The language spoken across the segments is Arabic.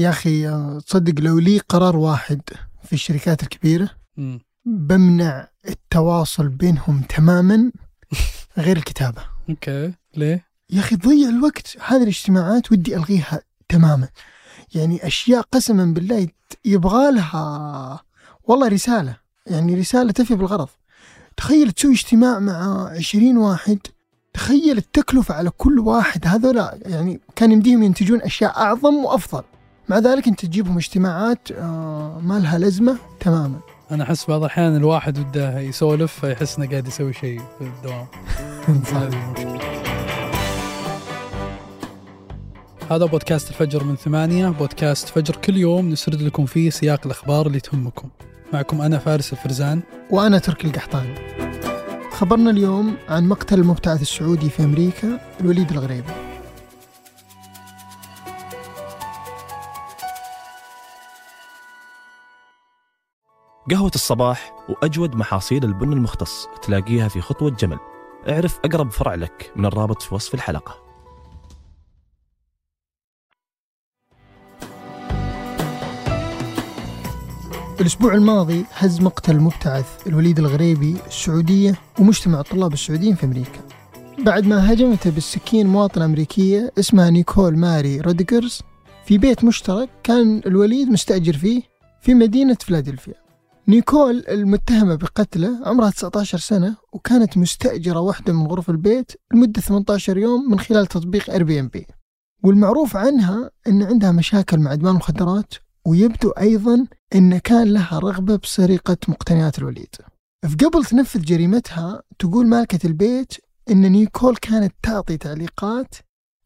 يا أخي تصدق لو لي قرار واحد في الشركات الكبيرة. بمنع التواصل بينهم تماما غير الكتابة. أوكي. ليه؟ يا أخي تضيع الوقت. هذه الاجتماعات ودي ألغيها تماما. يعني أشياء قسما بالله يبغى لها والله رسالة. يعني رسالة تفي بالغرض. تخيل تسوي اجتماع مع عشرين واحد. تخيل التكلفة على كل واحد. هذولا يعني كان يمديهم ينتجون أشياء أعظم وأفضل. مع ذلك أنت تجيبهم اجتماعات آه ما لها لازمة تماما. أنا أحس بعض الأحيان الواحد وده يسولف فيحس إنه قاعد يسوي شيء في الدوام. هذا بودكاست الفجر من ثمانية بودكاست فجر كل يوم نسرد لكم فيه سياق الأخبار اللي تهمكم. معكم أنا فارس الفرزان. وأنا تركي القحطاني. خبرنا اليوم عن مقتل المبتعث السعودي في أمريكا الوليد الغريبي. قهوة الصباح وأجود محاصيل البن المختص تلاقيها في خطوة جمل. اعرف أقرب فرع لك من الرابط في وصف الحلقة. الأسبوع الماضي هز مقتل المبتعث الوليد الغريبي السعودية ومجتمع الطلاب السعوديين في أمريكا. بعد ما هاجمته بالسكين مواطنة أمريكية اسمها نيكول ماري روديجرز في بيت مشترك كان الوليد مستأجر فيه في مدينة فيلادلفيا. نيكول المتهمة بقتله عمرها 19 سنة وكانت مستأجرة واحدة من غرف البيت لمدة 18 يوم من خلال تطبيق Airbnb والمعروف عنها أن عندها مشاكل مع إدمان المخدرات ويبدو أيضا أن كان لها رغبة بسرقة مقتنيات الوليد. فقبل تنفذ جريمتها تقول مالكة البيت أن نيكول كانت تعطي تعليقات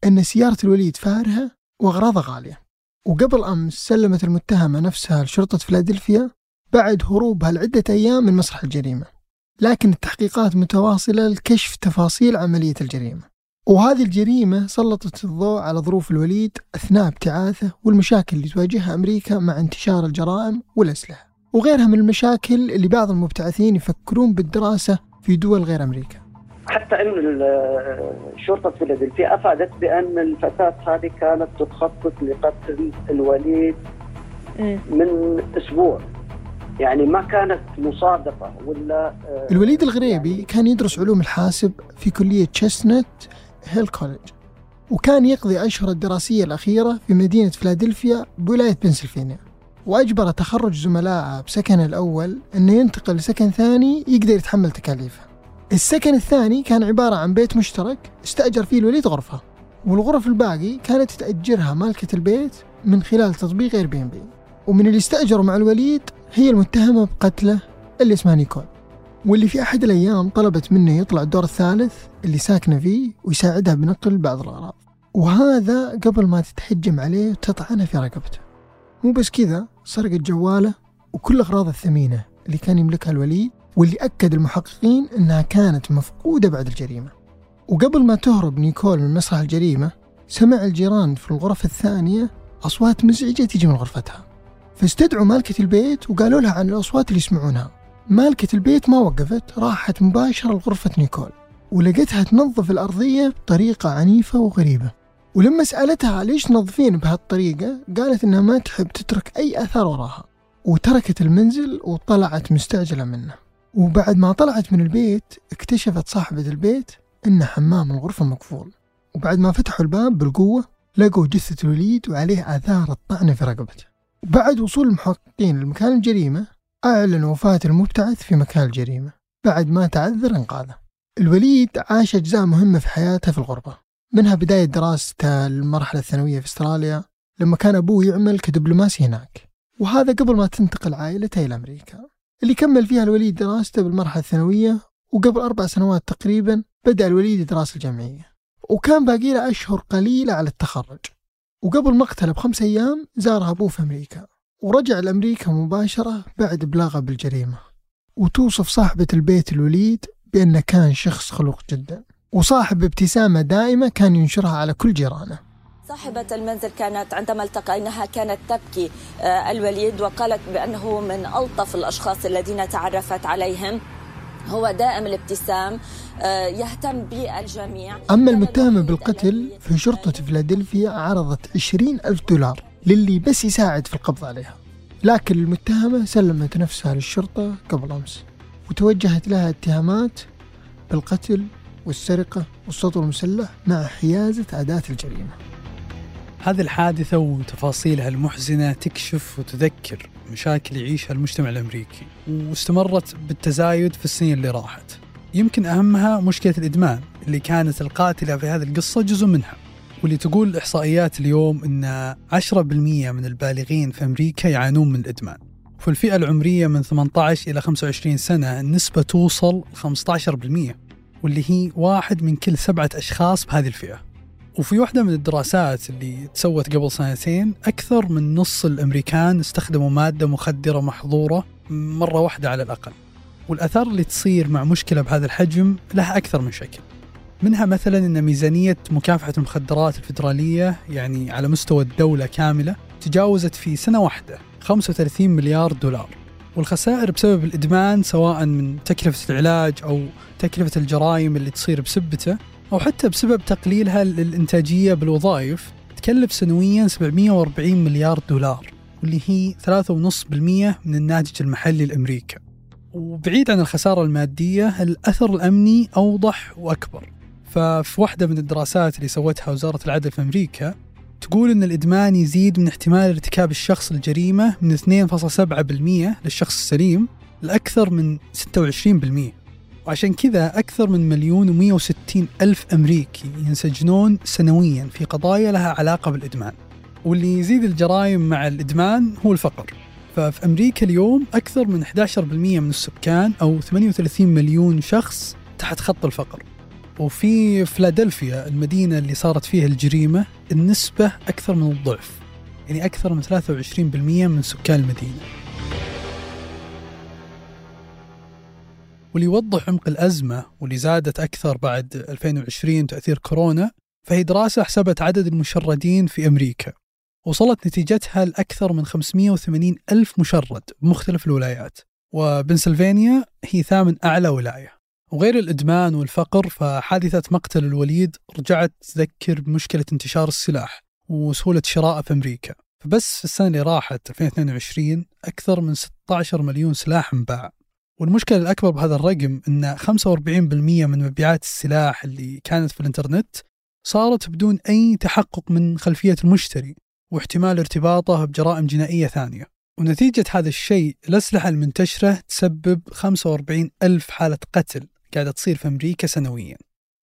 أن سيارة الوليد فارهة وأغراضها غالية. وقبل أمس سلمت المتهمة نفسها لشرطة فيلادلفيا بعد هروبها لعدة أيام من مسرح الجريمة لكن التحقيقات متواصلة لكشف تفاصيل عملية الجريمة. وهذه الجريمة سلطت الضوء على ظروف الوليد أثناء ابتعاثه والمشاكل اللي تواجهها أمريكا مع انتشار الجرائم والأسلحة. وغيرها من المشاكل اللي بعض المبتعثين يفكرون بالدراسة في دول غير أمريكا. حتى إن ال- شرطة فيلادلفيا أفادت بأن الفتاة هذه كانت تخطط لقتل الوليد من أسبوع. يعني ما كانت مصادفه ولا آه، الوليد الغريبي كان يدرس علوم الحاسب في كلية Chestnut Hill College وكان يقضي أشهر الدراسية الأخيرة في مدينة فيلادلفيا بولاية بنسلفانيا وأجبره تخرج زملائه بسكنه الأول أنه ينتقل لسكن ثاني يقدر يتحمل تكاليفه. السكن الثاني كان عبارة عن بيت مشترك استأجر فيه الوليد غرفة والغرف الباقي كانت تأجرها مالكة البيت من خلال تطبيق Airbnb ومن اللي استأجروا مع الوليد هي المتهمة بقتله اللي اسمها نيكول. واللي في أحد الأيام طلبت منه يطلع الدور الثالث اللي ساكنة فيه ويساعدها بنقل بعض الأغراض. وهذا قبل ما تتهجم عليه وتطعنه في رقبته. مو بس كذا سرقت جواله وكل الأغراض الثمينة اللي كان يملكها الوليد واللي أكد المحققين أنها كانت مفقودة بعد الجريمة. وقبل ما تهرب نيكول من مسرح الجريمة سمع الجيران في الغرف الثانية أصوات مزعجة تيجي من غرفتها. فاستدعوا مالكة البيت وقالوا لها عن الأصوات اللي يسمعونها. مالكة البيت ما وقفت راحت مباشرة لغرفة نيكول ولقيتها تنظف الأرضية بطريقة عنيفة وغريبة. ولما سألتها ليش تنظفين بهالطريقة قالت إنها ما تحب تترك أي أثر وراها. وتركت المنزل وطلعت مستعجلة منه. وبعد ما طلعت من البيت اكتشفت صاحبة البيت إن حمام الغرفة مقفول. وبعد ما فتحوا الباب بالقوة لقوا جثة الوليد وعليه آثار الطعنة في رقبته. بعد وصول المحققين لمكان الجريمة أعلنوا وفاة المبتعث في مكان الجريمة بعد ما تعذر إنقاذه. الوليد عاش أجزاء مهمة في حياته في الغربة منها بداية دراسته المرحلة الثانوية في أستراليا لما كان أبوه يعمل كدبلوماسي هناك. وهذا قبل ما تنتقل عائلته إلى أمريكا. اللي كمل فيها الوليد دراسته بالمرحلة الثانوية وقبل أربع سنوات تقريبا بدأ الوليد الدراسة الجامعية. وكان باقي له أشهر قليلة على التخرج. وقبل مقتله بخمس أيام زارها أبوه في أمريكا ورجع لأمريكا مباشرة بعد إبلاغه بالجريمة. وتوصف صاحبة البيت الوليد بأنه كان شخص خلوق جدا. وصاحب ابتسامة دائمة كان ينشرها على كل جيرانه. صاحبة المنزل كانت عندما التقيناها كانت تبكي آه، الوليد وقالت بأنه من ألطف الأشخاص الذين تعرفت عليهم. هو دائم الابتسام آه، يهتم بالجميع. أما المتهمة بالقتل في شرطة فيلادلفيا عرضت 20 ألف دولار للي بس يساعد في القبض عليها. لكن المتهمة سلمت نفسها للشرطة قبل أمس وتوجهت لها اتهامات بالقتل والسرقة والسطو المسلح مع حيازة أداة الجريمة. هذه الحادثة وتفاصيلها المحزنة تكشف وتذكر مشاكل يعيشها المجتمع الأمريكي واستمرت بالتزايد في السنين اللي راحت. يمكن أهمها مشكلة الإدمان اللي كانت القاتلة في هذه القصة جزء منها واللي تقول الإحصائيات اليوم أن 10% من البالغين في أمريكا يعانون من الإدمان في الفئة العمرية من 18 إلى 25 سنة النسبة توصل 15% واللي هي واحد من كل سبعة أشخاص بهذه الفئة. وفي واحدة من الدراسات اللي تسوت قبل سنتين أكثر من نص الأمريكان استخدموا مادة مخدرة محظورة مرة واحدة على الأقل. والآثار اللي تصير مع مشكلة بهذا الحجم لها أكثر من شكل. منها مثلا أن ميزانية مكافحة المخدرات الفدرالية يعني على مستوى الدولة كاملة تجاوزت في سنة واحدة 35 مليار دولار. والخسائر بسبب الإدمان سواء من تكلفة العلاج أو تكلفة الجرائم اللي تصير بسبته أو حتى بسبب تقليلها للإنتاجية بالوظائف تكلف سنويا 740 مليار دولار واللي هي 3.5% من الناتج المحلي لأمريكا وبعيد عن الخسارة المادية الأثر الأمني أوضح وأكبر. ففي واحدة من الدراسات اللي سوتها وزارة العدل في أمريكا تقول أن الإدمان يزيد من احتمال ارتكاب الشخص الجريمة من 2.7% للشخص السليم لأكثر من 26% وعشان كذا أكثر من مليون ومية وستين ألف أمريكي ينسجنون سنويا في قضايا لها علاقة بالإدمان. واللي يزيد الجرائم مع الإدمان هو الفقر. ففي أمريكا اليوم أكثر من 11% من السكان أو 38 مليون شخص تحت خط الفقر. وفي فلادلفيا المدينة اللي صارت فيها الجريمة النسبة أكثر من الضعف. يعني أكثر من 23% من سكان المدينة. واللي يوضح عمق الأزمة واللي زادت أكثر بعد 2020 تأثير كورونا فهي دراسة حسبت عدد المشردين في أمريكا وصلت نتيجتها لأكثر من 580 ألف مشرد بمختلف الولايات وبنسلفانيا هي ثامن أعلى ولاية. وغير الإدمان والفقر فحادثة مقتل الوليد رجعت تذكر بمشكلة انتشار السلاح وسهولة شرائه في أمريكا. فبس في السنة اللي راحت 2022 أكثر من 16 مليون سلاح انباع. والمشكلة الأكبر بهذا الرقم أن 45% من مبيعات السلاح اللي كانت في الإنترنت صارت بدون أي تحقق من خلفية المشتري واحتمال ارتباطه بجرائم جنائية ثانية. ونتيجة هذا الشيء الأسلحة المنتشرة تسبب 45 ألف حالة قتل قاعدة تصير في أمريكا سنويا.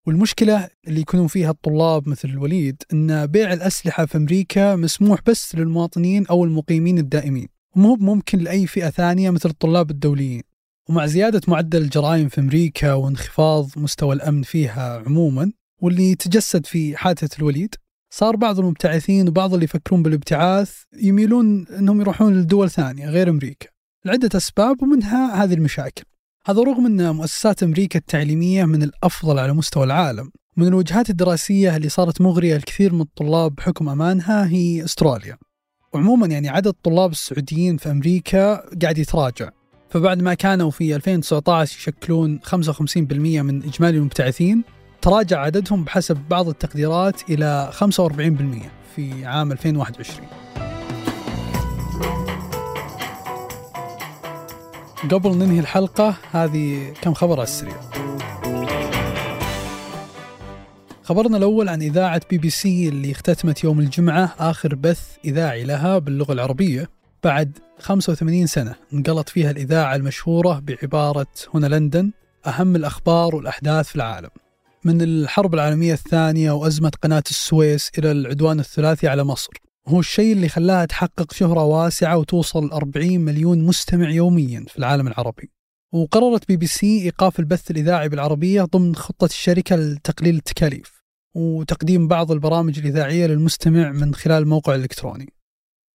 والمشكلة اللي يكونون فيها الطلاب مثل الوليد أن بيع الأسلحة في أمريكا مسموح بس للمواطنين أو المقيمين الدائمين. ومو ممكن لأي فئة ثانية مثل الطلاب الدوليين. ومع زيادة معدل الجرائم في أمريكا وانخفاض مستوى الأمن فيها عموما واللي تجسد في حادثة الوليد صار بعض المبتعثين وبعض اللي يفكرون بالابتعاث يميلون أنهم يروحون لدول ثانية غير أمريكا. لعدة أسباب ومنها هذه المشاكل. هذا رغم أن مؤسسات أمريكا التعليمية من الأفضل على مستوى العالم. من الوجهات الدراسية اللي صارت مغرية لكثير من الطلاب بحكم أمانها هي أستراليا. وعموما يعني عدد الطلاب السعوديين في أمريكا قاعد يتراجع. فبعد ما كانوا في 2019 يشكلون 55% من إجمالي المبتعثين تراجع عددهم بحسب بعض التقديرات إلى 45% في عام 2021 قبل ننهي الحلقة هذه كم خبر على السريع. خبرنا الأول عن إذاعة بي بي سي اللي اختتمت يوم الجمعة آخر بث إذاعي لها باللغة العربية. بعد 85 سنة نقلت فيها الإذاعة المشهورة بعبارة هنا لندن أهم الأخبار والأحداث في العالم. من الحرب العالمية الثانية وأزمة قناة السويس إلى العدوان الثلاثي على مصر. وهو الشيء اللي خلاها تحقق شهرة واسعة وتوصل 40 مليون مستمع يوميا في العالم العربي. وقررت بي بي سي إيقاف البث الإذاعي بالعربية ضمن خطة الشركة لتقليل التكاليف وتقديم بعض البرامج الإذاعية للمستمع من خلال الموقع الإلكتروني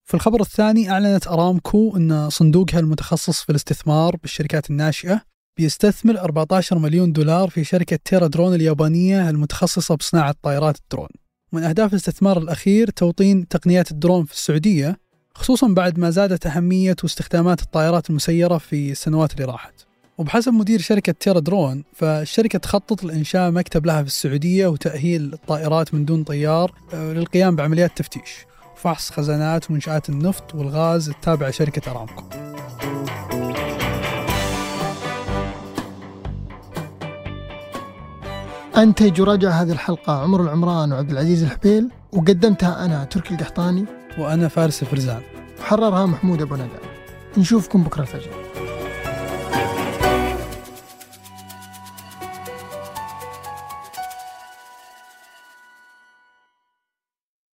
في الخبر الثاني أعلنت أرامكو أن صندوقها المتخصص في الاستثمار بالشركات الناشئة بيستثمر 14 مليون دولار في شركة Terra Drone اليابانية المتخصصة بصناعة طائرات الدرون. من أهداف الاستثمار الأخير توطين تقنيات الدرون في السعودية خصوصا بعد ما زادت أهمية واستخدامات الطائرات المسيرة في السنوات اللي راحت. وبحسب مدير شركة تيرا درون فالشركة تخطط لإنشاء مكتب لها في السعودية وتأهيل الطائرات من دون طيار آه، للقيام بعمليات تفتيش. وفحص خزانات منشآت النفط والغاز التابعة لشركة أرامكو. أنتج وراجع هذه الحلقة عمر العمران وعبد العزيز الحبيل وقدمتها أنا تركي القحطاني. وأنا فارس فرزان وحررها محمود أبو ندى نشوفكم بكرة الفجر.